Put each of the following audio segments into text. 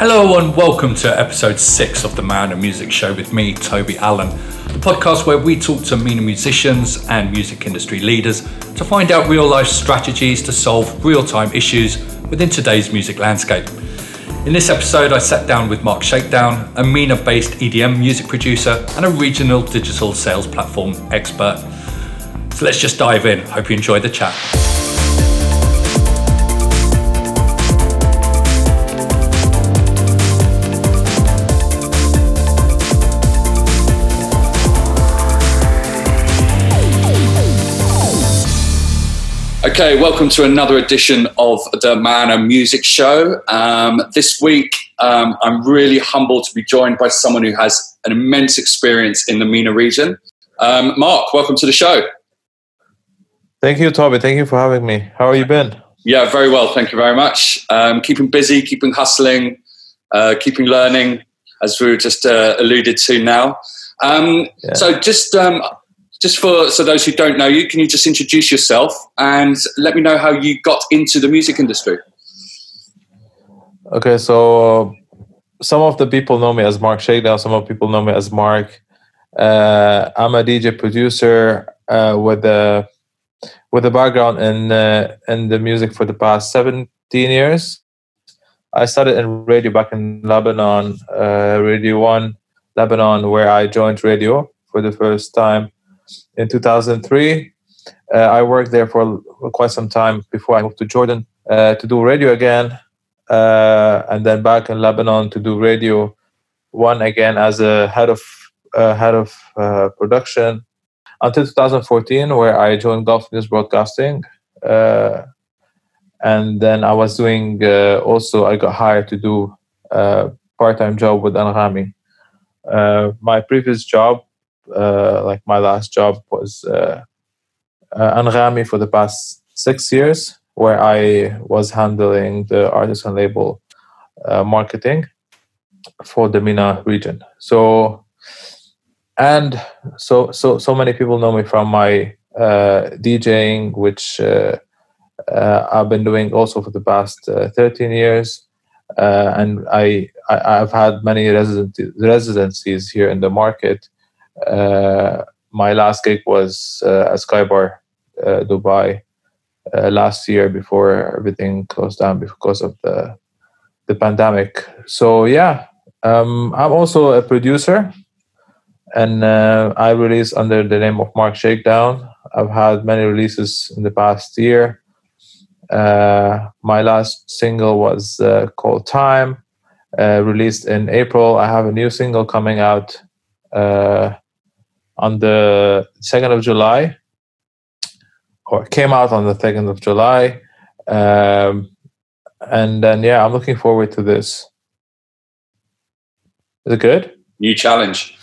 Hello and welcome to episode six of the Man Music Show with me, Toby Allen, the podcast where we talk to MENA musicians and music industry leaders to find out real life strategies to solve real time issues within today's music landscape. In this episode, I sat down with Mark Shakedown, a MENA based EDM music producer and a regional digital sales platform expert. So let's just dive in. Hope you enjoyed the chat. Okay, welcome to another edition of the Man and Music Show. Um, this week, um, I'm really humbled to be joined by someone who has an immense experience in the MENA region. Um, Mark, welcome to the show. Thank you, Toby. Thank you for having me. How have you been? Yeah, very well. Thank you very much. Um, keeping busy, keeping hustling, uh, keeping learning, as we were just uh, alluded to now. Um, yeah. So, just um, just for so those who don't know you, can you just introduce yourself and let me know how you got into the music industry? Okay, so uh, some of the people know me as Mark Shakedown. Some of people know me as Mark. Uh, I'm a DJ producer uh, with a with a background in uh, in the music for the past 17 years. I started in radio back in Lebanon, uh, Radio One, Lebanon, where I joined radio for the first time in 2003. Uh, I worked there for quite some time before I moved to Jordan uh, to do radio again, uh, and then back in Lebanon to do radio one again as a head of uh, head of uh, production until 2014, where I joined Gulf News Broadcasting, uh, and then I was doing also I got hired to do a part-time job with Anghami. my previous job uh, like my last job was uh, uh, Anghami for the past six years, where I was handling the artisan label uh, marketing for the MENA region. So, and so so so many people know me from my uh, DJing, which uh, uh, I've been doing also for the past 13 years. and I, I have had many residencies here in the market, uh, my last gig was uh, at Skybar uh, Dubai last year before everything closed down because of the the pandemic. So yeah, um, I'm also a producer, and uh, I release under the name of Mark Shakedown. I've had many releases in the past year. Uh, my last single was uh, called Time, released in April. I have a new single coming out on the 2nd of July, or came out on the 2nd of July. Um, and then, yeah, I'm looking forward to this. Is it good? New challenge.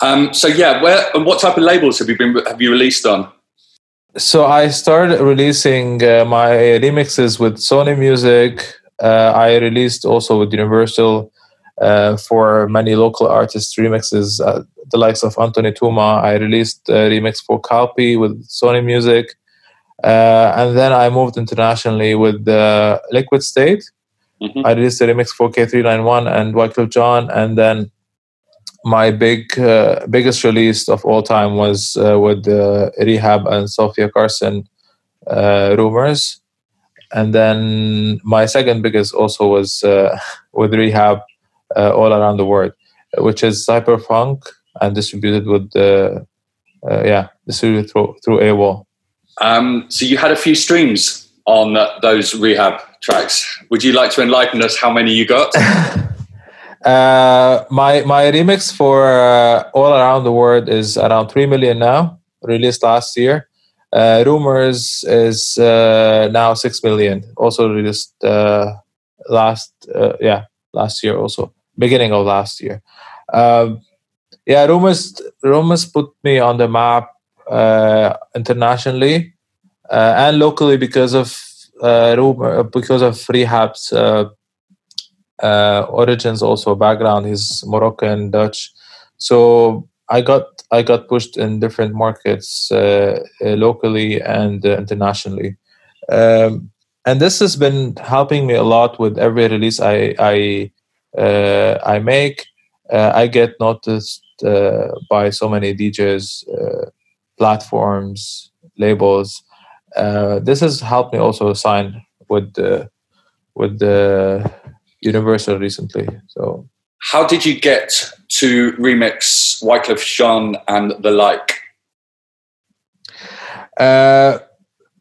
Um, so yeah, where and what type of labels have you been have you released on? So I started releasing uh, my remixes with Sony Music. Uh, I released also with Universal uh, for many local artists remixes, uh, the likes of Anthony Tuma. I released a remix for Calpi with Sony Music. Uh, and then I moved internationally with uh, Liquid State. Mm-hmm. I released a remix for K391 and Wyclef Jean And then my big uh, biggest release of all time was uh, with R3HAB and Sofia Carson Rumors. And then my second biggest also was with R3HAB uh, all around the world, which is CYB3RPVNK and distributed with the uh, yeah distributed through through AWAL. Um, so you had a few streams on those R3HAB tracks. Would you like to enlighten us how many you got? uh, my my remix for uh, all around the world is around three million now, released last year. Uh, Rumors is uh, now six million, also released uh, last uh, yeah last year also beginning of last year. Um, yeah, Rumors Rumors put me on the map uh, internationally uh, and locally because of uh, Rumor because of R3HAB's uh, uh, origins, also background. He's Moroccan, Dutch, so I got I got pushed in different markets uh, locally and internationally. Um, and this has been helping me a lot with every release I, I uh, I make, uh, I get noticed uh, by so many DJs, uh, platforms, labels. Uh, this has helped me also sign with the with the Universal recently. So, how did you get to remix Wyclef Jean and the like? Uh,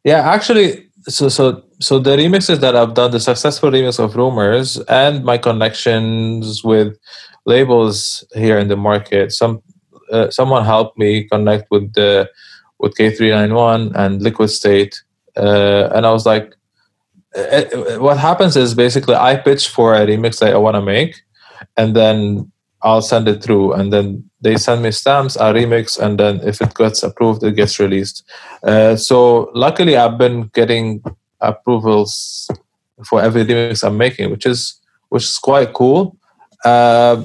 yeah, actually, so so so the remixes that I've done, the successful remix of Rumors, and my connections with labels here in the market. Some uh, someone helped me connect with the with K three nine one and Liquid State, uh, and I was like, it, uh, uh, what happens is basically I pitch for a remix that I want to make, and then I'll send it through, and then they send me stamps, I remix, and then if it gets approved, it gets released. Uh, so luckily, I've been getting approvals for every remix I'm making, which is which is quite cool. Uh,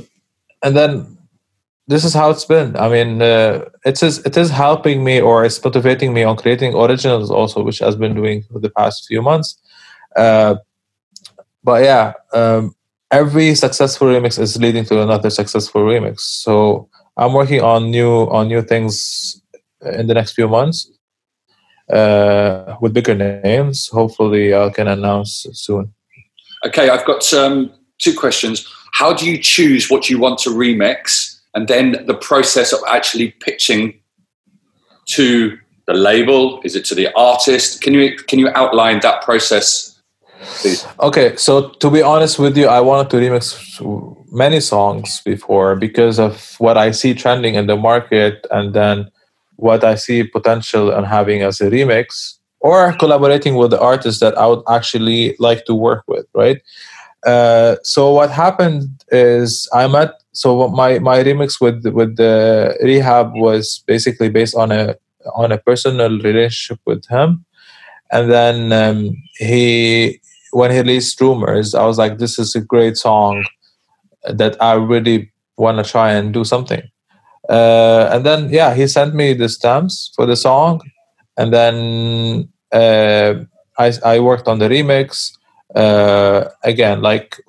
and then this is how it's been. I mean, uh, it is it is helping me or it's motivating me on creating originals also, which has been doing for the past few months. Uh, but yeah, um, every successful remix is leading to another successful remix. So I'm working on new on new things in the next few months uh, with bigger names. Hopefully, I can announce soon. Okay, I've got um, two questions. How do you choose what you want to remix, and then the process of actually pitching to the label? Is it to the artist? Can you can you outline that process Please. Okay, so to be honest with you, I wanted to remix many songs before because of what I see trending in the market and then what I see potential in having as a remix or collaborating with the artists that I would actually like to work with, right? Uh, so what happened is I met so my my remix with with the R3HAB was basically based on a on a personal relationship with him and then um, he when he released Rumors, I was like, this is a great song that I really want to try and do something. Uh, and then, yeah, he sent me the stamps for the song. And then uh, I, I worked on the remix. Uh, again, like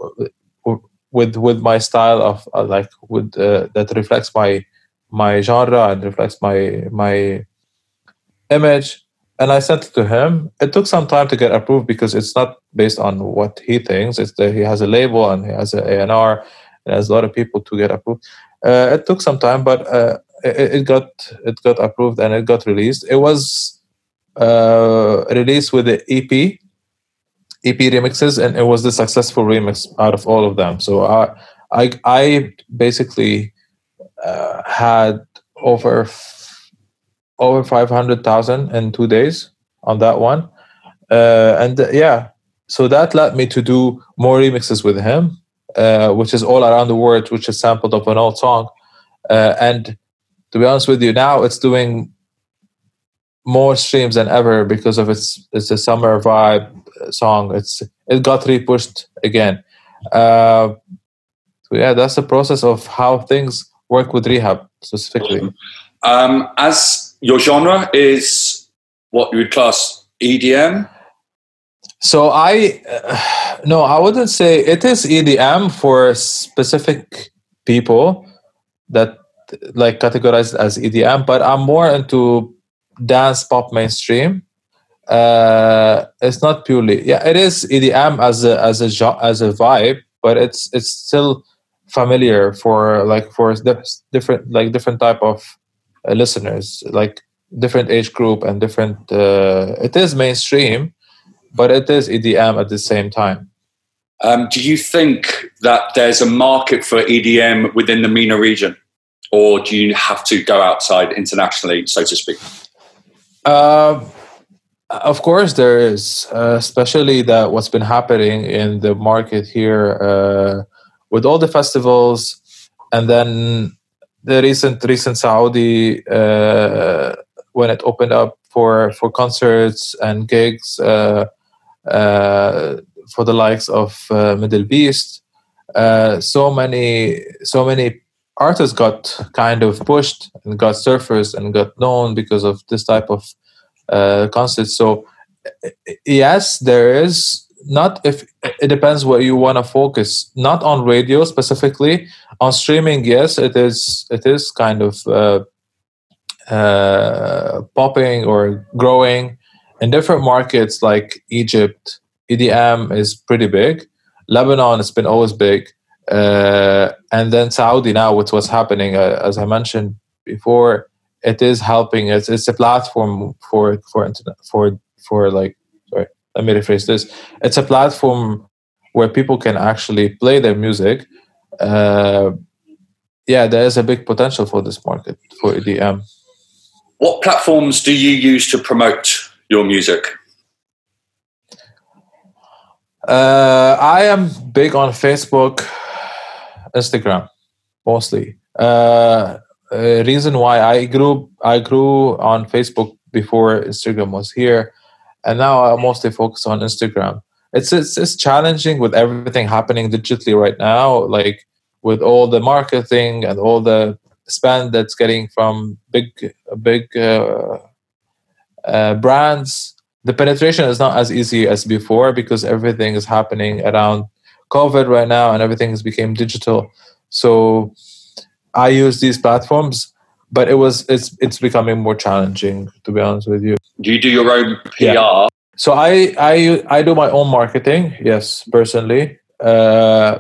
with with my style of uh, like with uh, that reflects my my genre and reflects my my image and I sent it to him. It took some time to get approved because it's not based on what he thinks. It's that he has a label and he has an A&R and has a lot of people to get approved. Uh, it took some time, but uh, it, it, got it got approved and it got released. It was uh, released with the EP, EP remixes, and it was the successful remix out of all of them. So I I, I basically uh, had over over 500,000 in two days on that one. Uh, and uh, yeah, so that led me to do more remixes with him, uh, which is all around the world, which is sampled of an old song. Uh, and to be honest with you, now it's doing more streams than ever because of its it's a summer vibe song. It's it got repushed again. Uh, so yeah, that's the process of how things work with R3HAB specifically. Um, as your genre is what you would class EDM. So I uh, no, I wouldn't say it is EDM for specific people that like categorized as EDM, but I'm more into dance pop mainstream. Uh, it's not purely yeah, it is EDM as a as a as a vibe, but it's it's still familiar for like for different like different type of uh, listeners like different age group and different uh, it is mainstream but it is edm at the same time. Um, do you think that there's a market for edm within the MENA region? Or do you have to go outside internationally so to speak? Uh, of course there is uh, especially that what's been happening in the market here uh, with all the festivals and then the recent recent Saudi uh, when it opened up for for concerts and gigs uh, uh, for the likes of uh, MDLBEAST, uh, so many so many artists got kind of pushed and got surfaced and got known because of this type of uh. So yes, there is not if it depends where you want to focus. Not on radio specifically. On streaming, yes, it is. It is kind of uh, uh, popping or growing in different markets like Egypt. EDM is pretty big. Lebanon has been always big, uh, and then Saudi now with what's happening, uh, as I mentioned before, it is helping. It's it's a platform for for internet for for like sorry. Let me rephrase this. It's a platform where people can actually play their music. Uh, yeah, there is a big potential for this market for EDM. What platforms do you use to promote your music? Uh, I am big on Facebook, Instagram, mostly. Uh, reason why I grew I grew on Facebook before Instagram was here, and now I mostly focus on Instagram. It's it's, it's challenging with everything happening digitally right now, like with all the marketing and all the spend that's getting from big big uh, uh, brands the penetration is not as easy as before because everything is happening around covid right now and everything has become digital. So i use these platforms but it was it's it's becoming more challenging to be honest with you. Do you do your own pr yeah. so i i i do my own marketing yes personally. Uh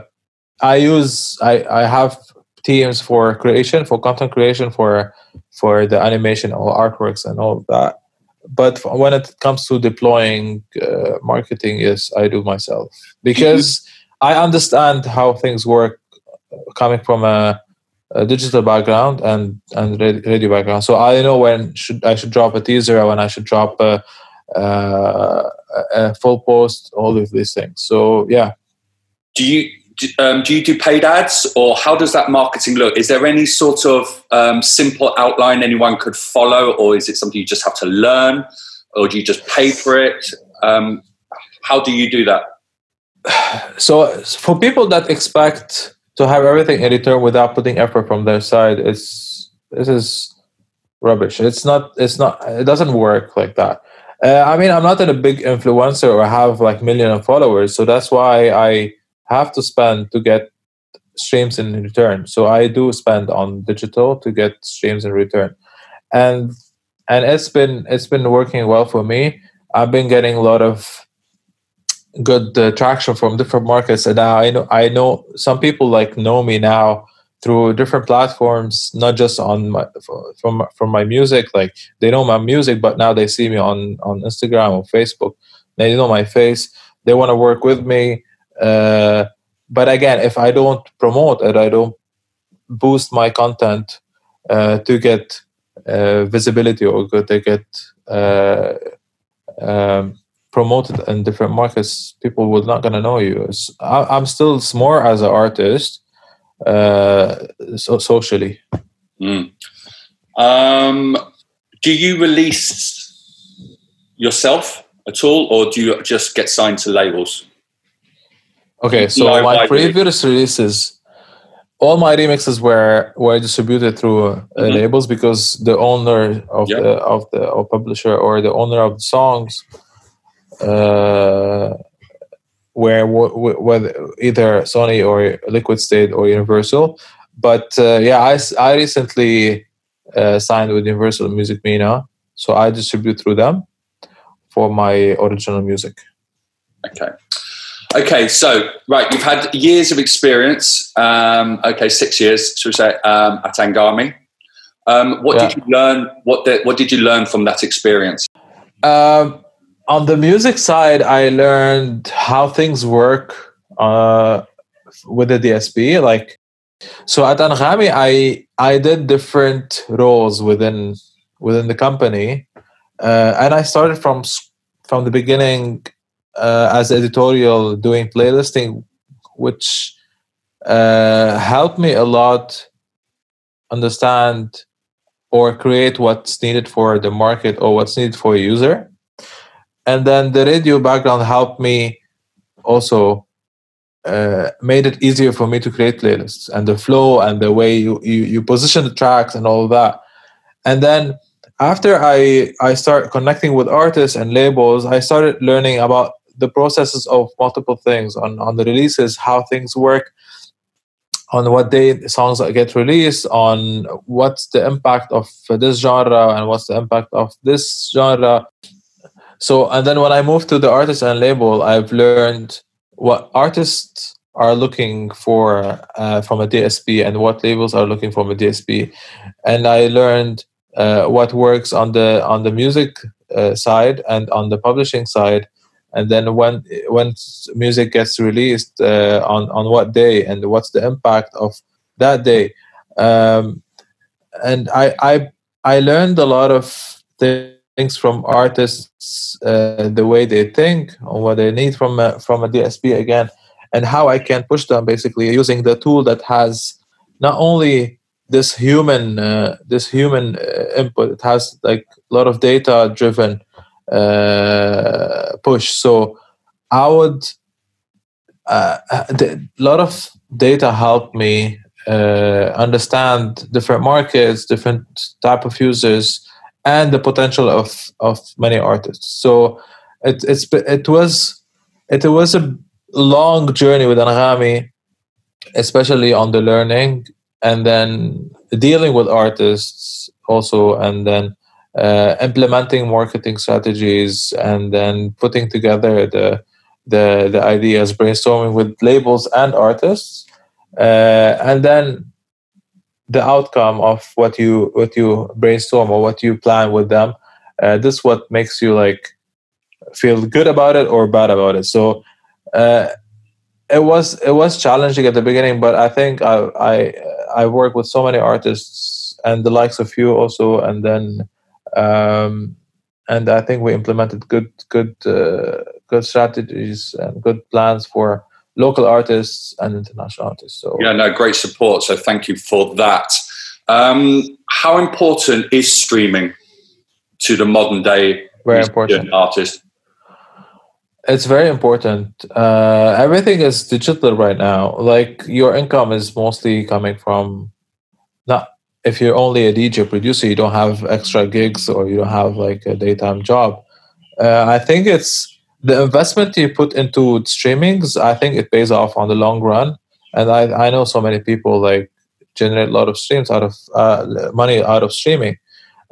i use i i have teams for creation for content creation for for the animation or artworks and all of that but when it comes to deploying uh, marketing yes i do myself. Because i understand how things work coming from a, a, digital background and and radio background. So i know when should i should drop a teaser when i should drop a, uh, a full post all of these things. So yeah. Do you um, do you do paid ads or how does that marketing look? Is there any sort of um, simple outline anyone could follow, or is it something you just have to learn, or do you just pay for it? Um, how do you do that? So, for people that expect to have everything in return without putting effort from their side, it's this is rubbish. It's not. It's not. It doesn't work like that. Uh, I mean, I'm not a big influencer or have like million of followers, so that's why I have to spend to get streams in return. So I do spend on digital to get streams in return, and and it's been it's been working well for me. I've been getting a lot of good uh, traction from different markets, and now I know I know some people like know me now through different platforms, not just on my from from my music. Like they know my music, but now they see me on on Instagram or Facebook. They know my face. They want to work with me uh, but again, if I don't promote it, I don't boost my content uh, to get uh, visibility or to get uh, um, promoted in different markets, people will not gonna know you. I, am still more as an artist, uh, so socially. Mm. Um, do you release yourself at all, or do you just get signed to labels? Okay, so my previous releases, all my remixes were were distributed through uh, mm-hmm. labels because the owner of yep. the of the or publisher or the owner of the songs uh, were whether either Sony or Liquid State or Universal. But uh, yeah, I, I recently uh, signed with Universal Music MENA, so I distribute through them for my original music. Okay. Okay, so right, you've had years of experience. Um, okay, six years, should we say, um, at Anghami. Um, what yeah. did you learn? What did, what did you learn from that experience? Um, on the music side, I learned how things work uh, with the DSP. Like, so at Anghami, I I did different roles within within the company, uh, and I started from from the beginning uh, as editorial doing playlisting, which uh, helped me a lot understand or create what's needed for the market or what's needed for a user. And then the radio background helped me also uh, made it easier for me to create playlists and the flow and the way you, you, you position the tracks and all that. And then after I I start connecting with artists and labels, I started learning about the processes of multiple things on on the releases, how things work, on what day songs get released, on what's the impact of this genre and what's the impact of this genre. So, and then when I moved to the artist and label, I've learned what artists are looking for uh, from a DSP and what labels are looking for from a DSP, and I learned uh, what works on the on the music uh, side and on the publishing side, and then when when music gets released uh, on on what day and what's the impact of that day, um, and I I I learned a lot of things from artists, uh, the way they think, or what they need from a, from a DSP again and how I can push them basically using the tool that has not only this human uh, this human uh, input it has like a lot of data driven uh, push. So I would uh, a lot of data help me uh, understand different markets different type of users and the potential of of many artists. So it it's it was it was a long journey with Anghami, especially on the learning and then dealing with artists also, and then uh, implementing marketing strategies, and then putting together the the the ideas, brainstorming with labels and artists, uh, and then the outcome of what you what you brainstorm or what you plan with them. Uh, this is what makes you like feel good about it or bad about it. So uh, it was it was challenging at the beginning, but I think I I I work with so many artists and the likes of you also, and then um, and I think we implemented good good uh, good strategies and good plans for local artists and international artists. So yeah, no, great support. So thank you for that. Um, how important is streaming to the modern day very important artist? It's very important. Uh, everything is digital right now. Like your income is mostly coming from if you're only a DJ producer, you don't have extra gigs or you don't have like a daytime job. Uh, I think it's the investment you put into streamings. I think it pays off on the long run, and I I know so many people like generate a lot of streams out of uh, money out of streaming.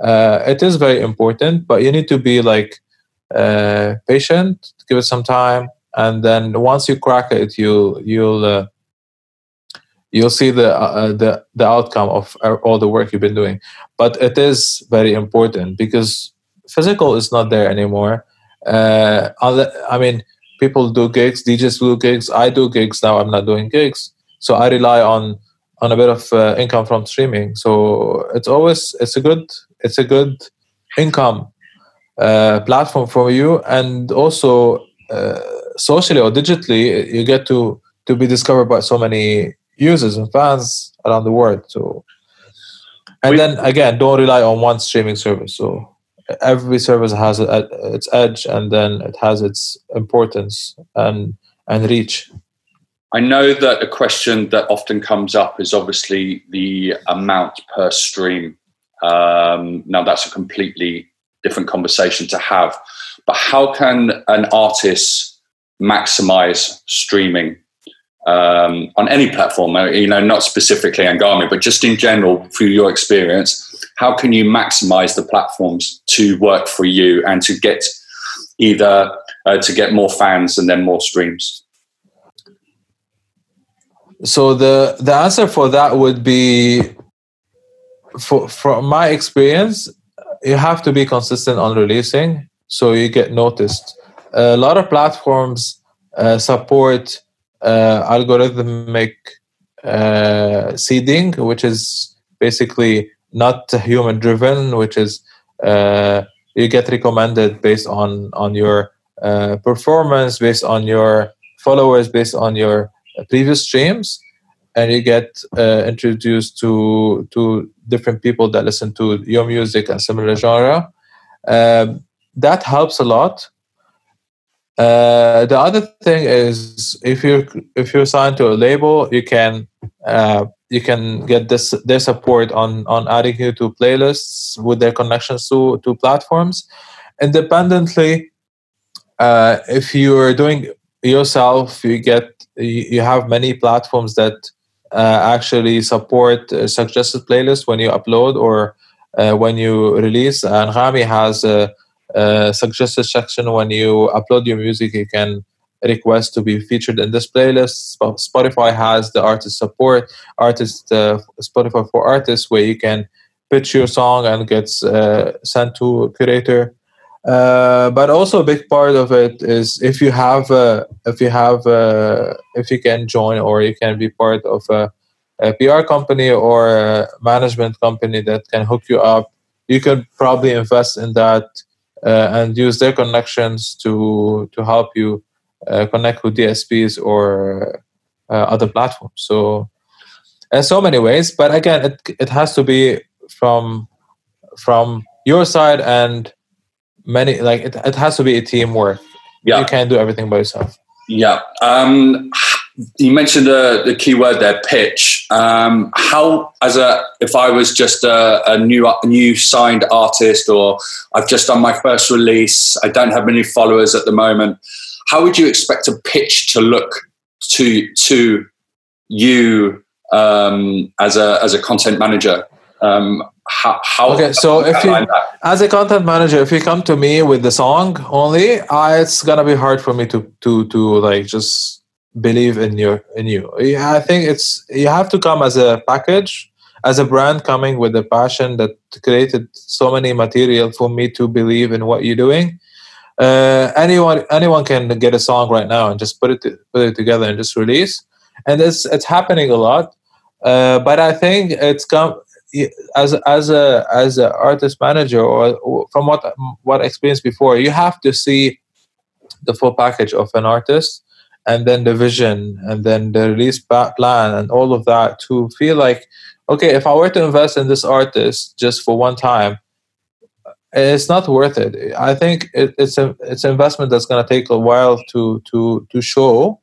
Uh, it is very important, but you need to be like uh, patient, give it some time, and then once you crack it, you you'll uh, you'll see the uh, the the outcome of all the work you've been doing. But it is very important because physical is not there anymore. Uh, I mean, people do gigs, DJs do gigs. I do gigs now. I'm not doing gigs, so I rely on on a bit of uh, income from streaming. So it's always it's a good it's a good income uh, platform for you, and also uh, socially or digitally, you get to to be discovered by so many users and fans around the world. So, and we, then again, don't rely on one streaming service. So every service has a, its edge, and then it has its importance and and reach. I know that a question that often comes up is obviously the amount per stream. Um, now, that's a completely different conversation to have. But how can an artist maximize streaming um, on any platform? Uh, you know, not specifically Anghami, but just in general, through your experience, how can you maximize the platforms to work for you and to get either uh, to get more fans and then more streams? So the the answer for that would be, for from my experience, you have to be consistent on releasing so you get noticed. A lot of platforms uh, support algorithmic uh, seeding, which is basically not human driven, which is uh, you get recommended based on on your uh, performance, based on your followers, based on your previous streams and you get uh, introduced to to different people that listen to your music and similar genre. Um, that helps a lot. Uh, the other thing is if you if you're to a label, you can uh, you can get this their support on on adding you to playlists with their connections to to platforms. Independently, uh, if you're doing yourself, you get you have many platforms that uh, actually support suggested playlist when you upload or uh, when you release. Anghami has a, a, suggested section when you upload your music. You can request to be featured in this playlist. Spotify has the artist support, artist uh, Spotify for artists, where you can pitch your song and gets uh, sent to a curator. Uh, but also a big part of it is if you have uh, if you have uh, if you can join or you can be part of a, a, PR company or a management company that can hook you up, you could probably invest in that uh, and use their connections to to help you uh, connect with DSPs or uh, other platforms. So, in so many ways, but again, it it has to be from from your side and many like it, it has to be a teamwork. Yeah. You can't do everything by yourself. Yeah. Um, you mentioned the, the key word there, pitch. Um, how, as a, if I was just a, a new, a new signed artist, or I've just done my first release, I don't have many followers at the moment. How would you expect a pitch to look to to you um, as a as a content manager? Um, how, how okay so if you as a content manager if you come to me with the song only I, it's gonna be hard for me to to to like just believe in your in you. I think it's you have to come as a package as a brand coming with a passion that created so many material for me to believe in what you're doing. Uh, anyone anyone can get a song right now and just put it put it together and just release. And it's it's happening a lot. Uh, but i think it's come as as a as an artist manager or from what what I experienced before you have to see the full package of an artist and then the vision and then the release plan and all of that to feel like okay if i were to invest in this artist just for one time it's not worth it. I think it, it's a it's an investment that's going to take a while to to to show.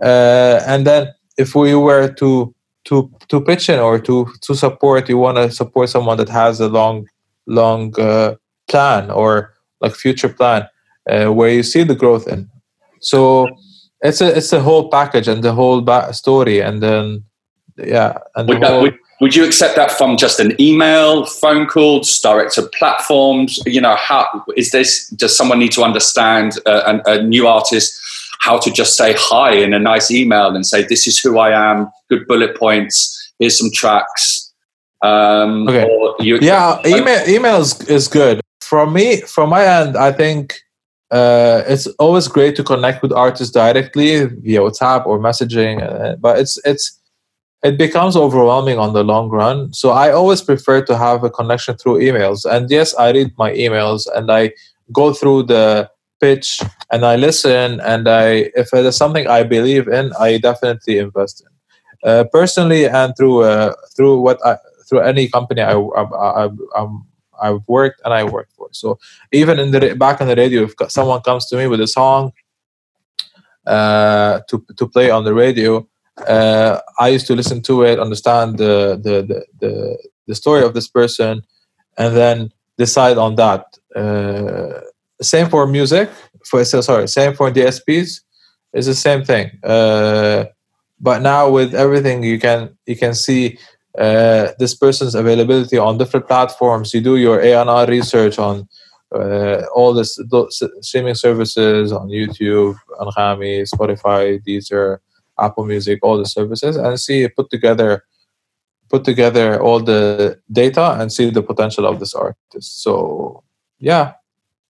Uh, and then if we were to to to pitch in or to to support you want to support someone that has a long long uh, plan or like future plan uh, where you see the growth in. So it's a it's a whole package and the whole ba- story and then yeah and would, whole, would, would you accept that from just an email phone calls direct to platforms you know how is this does someone need to understand uh, a, a new artist how to just say hi in a nice email and say, this is who I am, good bullet points, here's some tracks. Um, okay. Yeah, email, email is, is good. From me, from my end, I think uh, it's always great to connect with artists directly via WhatsApp or messaging, uh, but it's it's it becomes overwhelming on the long run. So I always prefer to have a connection through emails. And yes, I read my emails and I go through the pitch and I listen and I if is something I believe in, I definitely invest in. Uh, personally and through uh, through what I, through any company I, I, I, I've worked and I work for. So even in the back on the radio, if someone comes to me with a song uh, to to play on the radio, uh, I used to listen to it, understand the the the the, the story of this person, and then decide on that. Uh, same for music. For sorry, same for DSPs. It's the same thing. Uh, but now with everything, you can you can see uh, this person's availability on different platforms. You do your A&R research on uh, all the streaming services on YouTube, Anghami, Spotify, Deezer, Apple Music, all the services, and see put together put together all the data and see the potential of this artist. So yeah,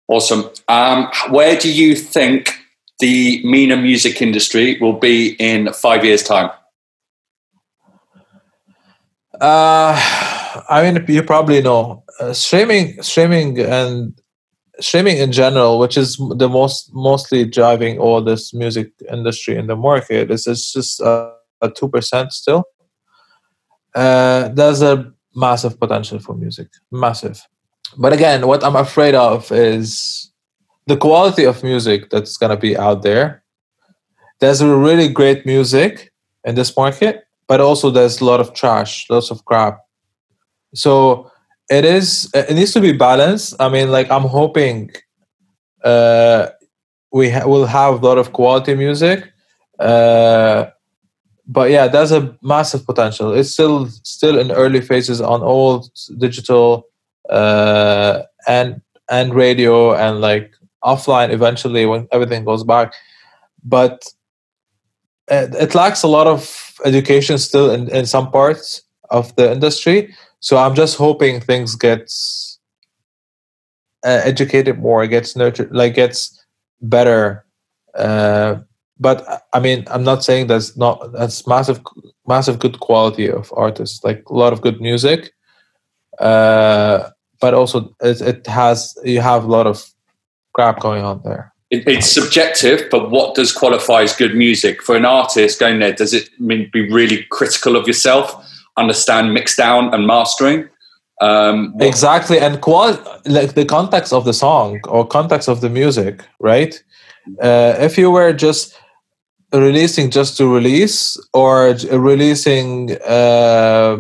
Awesome. Um, where do you think the MENA music industry will be in five years' time? Uh, I mean, you probably know uh, streaming, streaming, and streaming in general, which is the most mostly driving all this music industry in the market, is it's just a two percent still. Uh, there's a massive potential for music, massive but again, what I'm afraid of is the quality of music that's going to be out there. There's a really great music in this market, but also there's a lot of trash, lots of crap. So it is. It needs to be balanced. I mean, like I'm hoping uh, we ha- will have a lot of quality music. Uh, but yeah, there's a massive potential. It's still still in early phases on all digital uh, and and radio and like offline eventually when everything goes back. But it, lacks a lot of education still in, in some parts of the industry. So I'm just hoping things get uh, educated more, gets nurtured, like gets better. Uh, but I mean, I'm not saying that's not that's massive, massive good quality of artists, like a lot of good music. Uh, but also it, it has you have a lot of crap going on there. It, it's subjective, but what does qualify as good music for an artist going there? Does it mean be really critical of yourself, understand mix down and mastering? Um, exactly, and qual- like the context of the song or context of the music, right? Uh, if you were just releasing just to release or releasing uh,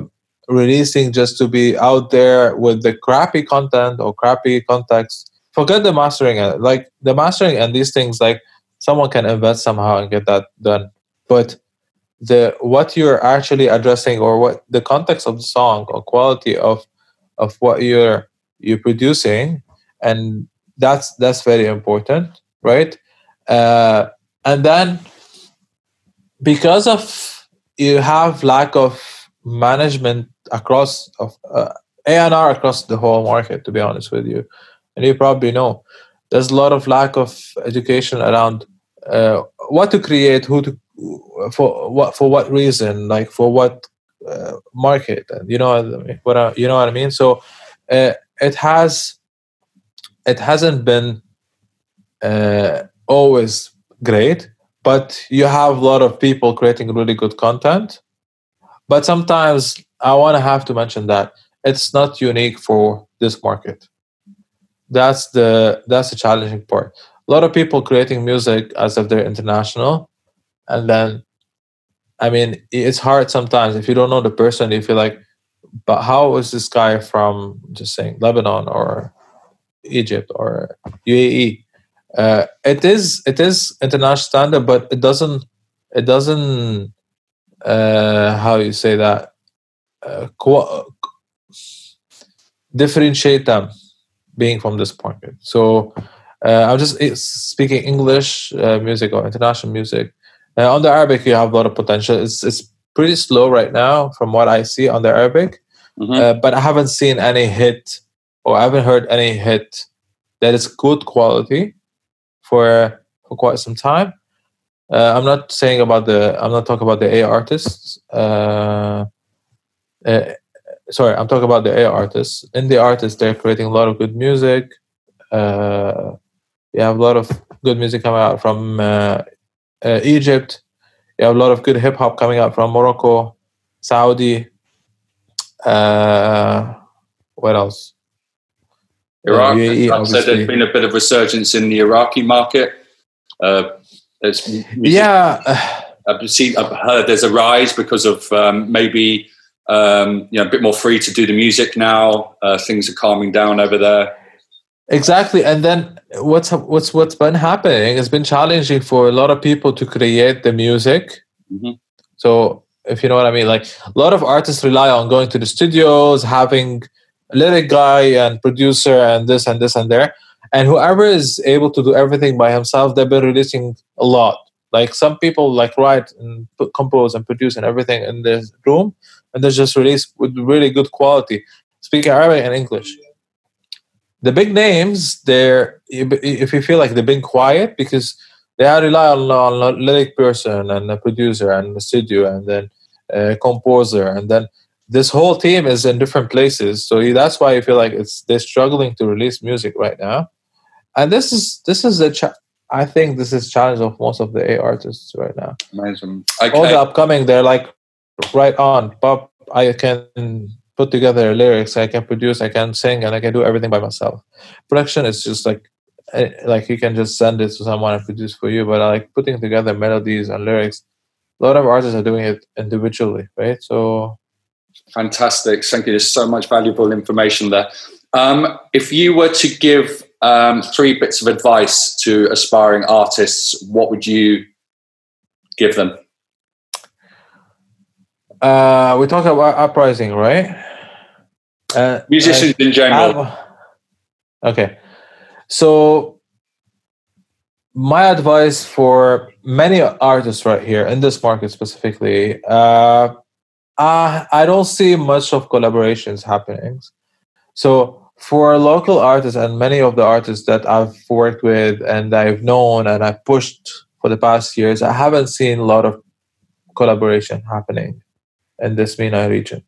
releasing just to be out there with the crappy content or crappy context forget the mastering like the mastering and these things like someone can invest somehow and get that done. But the what you're actually addressing or what the context of the song or quality of of what you're you're producing and that's that's very important right? Uh, and then because of you have lack of management across of uh, A&R across the whole market to be honest with you and you probably know there's a lot of lack of education around uh, what to create who to for what for what reason like for what uh, market and you know what I, you know what I mean? So uh, it has it hasn't been uh, always great but you have a lot of people creating really good content. But sometimes i want to have to mention that it's not unique for this market that's the that's the challenging part. A lot of people creating music as if they're international and then i mean it's hard sometimes. If you don't know the person If you're like but how is this guy from just saying lebanon or egypt or uae uh, it is it is international standard, but it doesn't it doesn't uh, how you say that uh, differentiate them being from this market. So uh, I'm just eh, speaking English uh, music or international music. Uh, on the Arabic, you have a lot of potential. It's it's pretty slow right now from what I see on the Arabic, mm-hmm. Uh, but I haven't seen any hit or I haven't heard any hit that is good quality for for quite some time. Uh, I'm not saying about the. I'm not talking about the A artists. Uh, uh, sorry, I'm talking about the A artists. In the artists, they're creating a lot of good music. Uh, you have a lot of good music coming out from uh, uh, Egypt. You have a lot of good hip hop coming out from Morocco, Saudi. Uh, what else? Iraq. UAE, like said, there's been a bit of resurgence in the Iraqi market. Uh, yeah, I've seen, I've heard there's a rise because of um, maybe um, you know a bit more free to do the music now. Uh, things are calming down over there. Exactly, and then what's what's what's been happening? It's been challenging for a lot of people to create the music. Mm-hmm. So if you know what I mean, like a lot of artists rely on going to the studios, having lyric guy and producer and this and this and there. And whoever is able to do everything by himself, they've been releasing a lot. Like some people like write and put, compose and produce and everything in the room, and they just release with really good quality, speaking Arabic and English. The big names, they're if you feel like they've been quiet because they are rely on, on a lyric person and a producer and a studio and then a composer and then this whole team is in different places so that's why i feel like it's they're struggling to release music right now and this is this is the cha- i think this is challenge of most of the a artists right now amazing okay. all the upcoming they're like right on pop i can put together lyrics i can produce i can sing and i can do everything by myself production is just like eh, like you can just send it to someone and produce for you but like putting together melodies and lyrics a lot of artists are doing it individually right so Fantastic. Thank you. There's so much valuable information there. Um, if you were to give um, three bits of advice to aspiring artists, what would you give them? Uh, we talk about uprising, right? Uh, Musicians in general. okay, so my advice for many artists right here in this market specifically, uh, uh, I don't see much of collaborations happening. So for local artists and many of the artists that I've worked with and I've known and I've pushed for the past years, I haven't seen a lot of collaboration happening in this MENA region.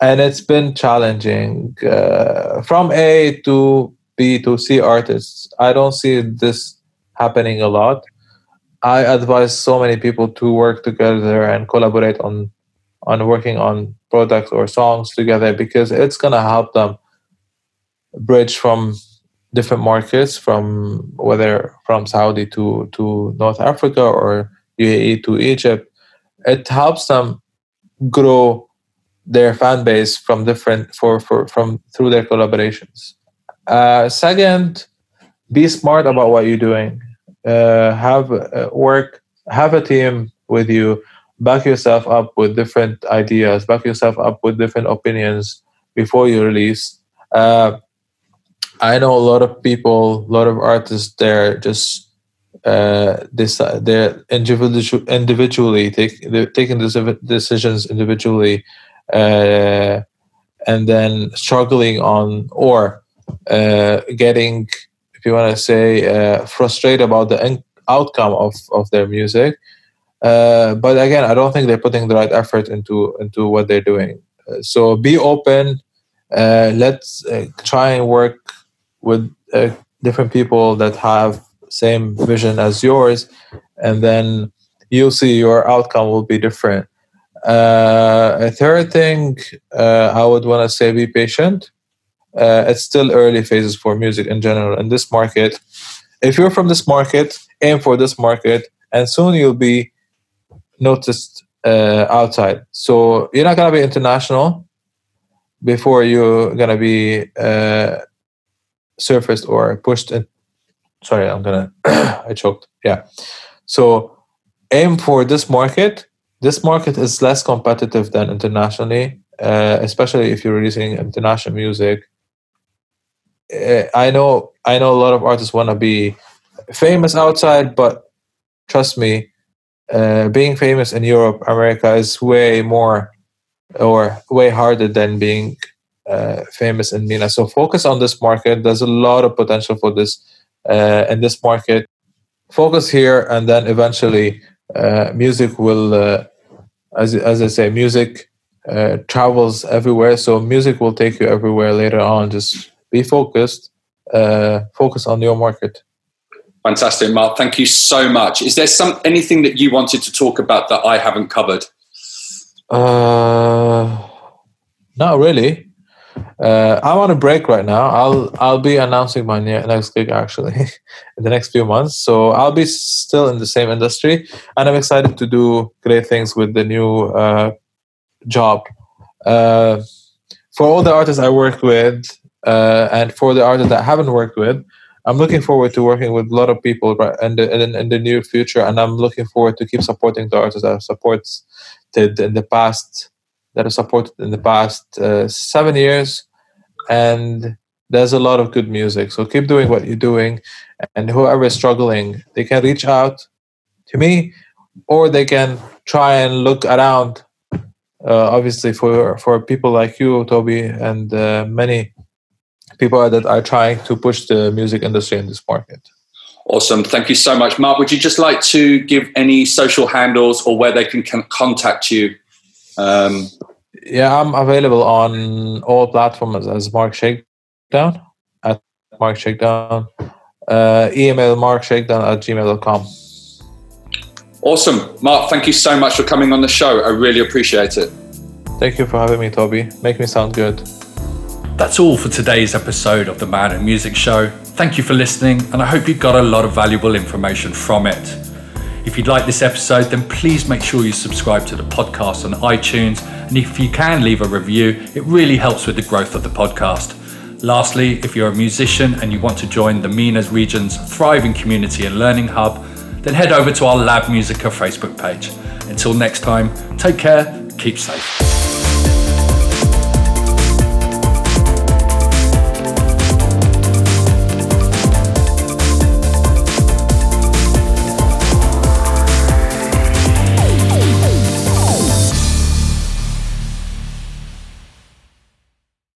And it's been challenging. Uh, from A to B to C artists, I don't see this happening a lot. I advise so many people to work together and collaborate on on working on products or songs together because it's gonna help them bridge from different markets from whether from Saudi to to North Africa or UAE to Egypt. It helps them grow their fan base from different for, for from through their collaborations. Uh, second, be smart about what you're doing. Uh, have uh, work, have a team with you. Back yourself up with different ideas. Back yourself up with different opinions before you release. Uh, I know a lot of people, a lot of artists. They're just uh, this they're individual, individually take they're taking decisions individually uh, and then struggling on or uh, getting if you want to say uh, frustrated about the outcome of, of their music. Uh, but again i don't think they're putting the right effort into into what they're doing. Uh, so be open let's try and work with different people that have same vision as yours and then you'll see your outcome will be different. Uh, a third thing uh, i would want to say be patient. Uh, it's still early phases for music in general in this market. If you're from this market aim for this market and soon you'll be noticed uh, outside. So you're not going to be international before you're going to be uh, surfaced or pushed in, sorry, I'm gonna, I choked. Yeah. So aim for this market. This market is less competitive than internationally, uh, especially if you're releasing international music. Uh, I know, I know a lot of artists want to be famous outside, but trust me, uh, being famous in Europe, America is way more or way harder than being uh, famous in MENA. So focus on this market. There's a lot of potential for this uh, in this market. Focus here, and then eventually, uh, music will, uh, as as I say, music uh, travels everywhere. So music will take you everywhere later on. Just be focused. Uh, focus on your market. Fantastic, Mark. Thank you so much. Is there some anything that you wanted to talk about that I haven't covered? Uh, not really. Uh, I'm on a break right now. I'll I'll be announcing my next gig actually in the next few months. So I'll be still in the same industry, and I'm excited to do great things with the new uh, job. Uh, for all the artists I worked with, uh, and for the artists that I haven't worked with, I'm looking forward to working with a lot of people in the in, in the near future, and I'm looking forward to keep supporting the artists that I've supported in the past that have supported in the past uh, seven years, and there's a lot of good music. So keep doing what you're doing, and whoever is struggling, they can reach out to me, or they can try and look around. Uh, obviously, for for people like you, Toby, and uh, many people that are trying to push the music industry in this market. Awesome. Thank you so much. Mark, would you just like to give any social handles or where they can contact you um, yeah, I'm available on all platforms as Mark Shakedown at Mark Shakedown. Uh, email markshakedown at gmail.com. Awesome. Mark, thank you so much for coming on the show. I really appreciate it. Thank you for having me, Toby. Make me sound good. That's all for today's episode of the Man and Music Show. Thank you for listening, and I hope you got a lot of valuable information from it. If you'd like this episode, then please make sure you subscribe to the podcast on iTunes. And if you can leave a review, it really helps with the growth of the podcast. Lastly, if you're a musician and you want to join the MENA's region's thriving community and learning hub, then head over to our Lab Musica Facebook page. Until next time, take care, keep safe.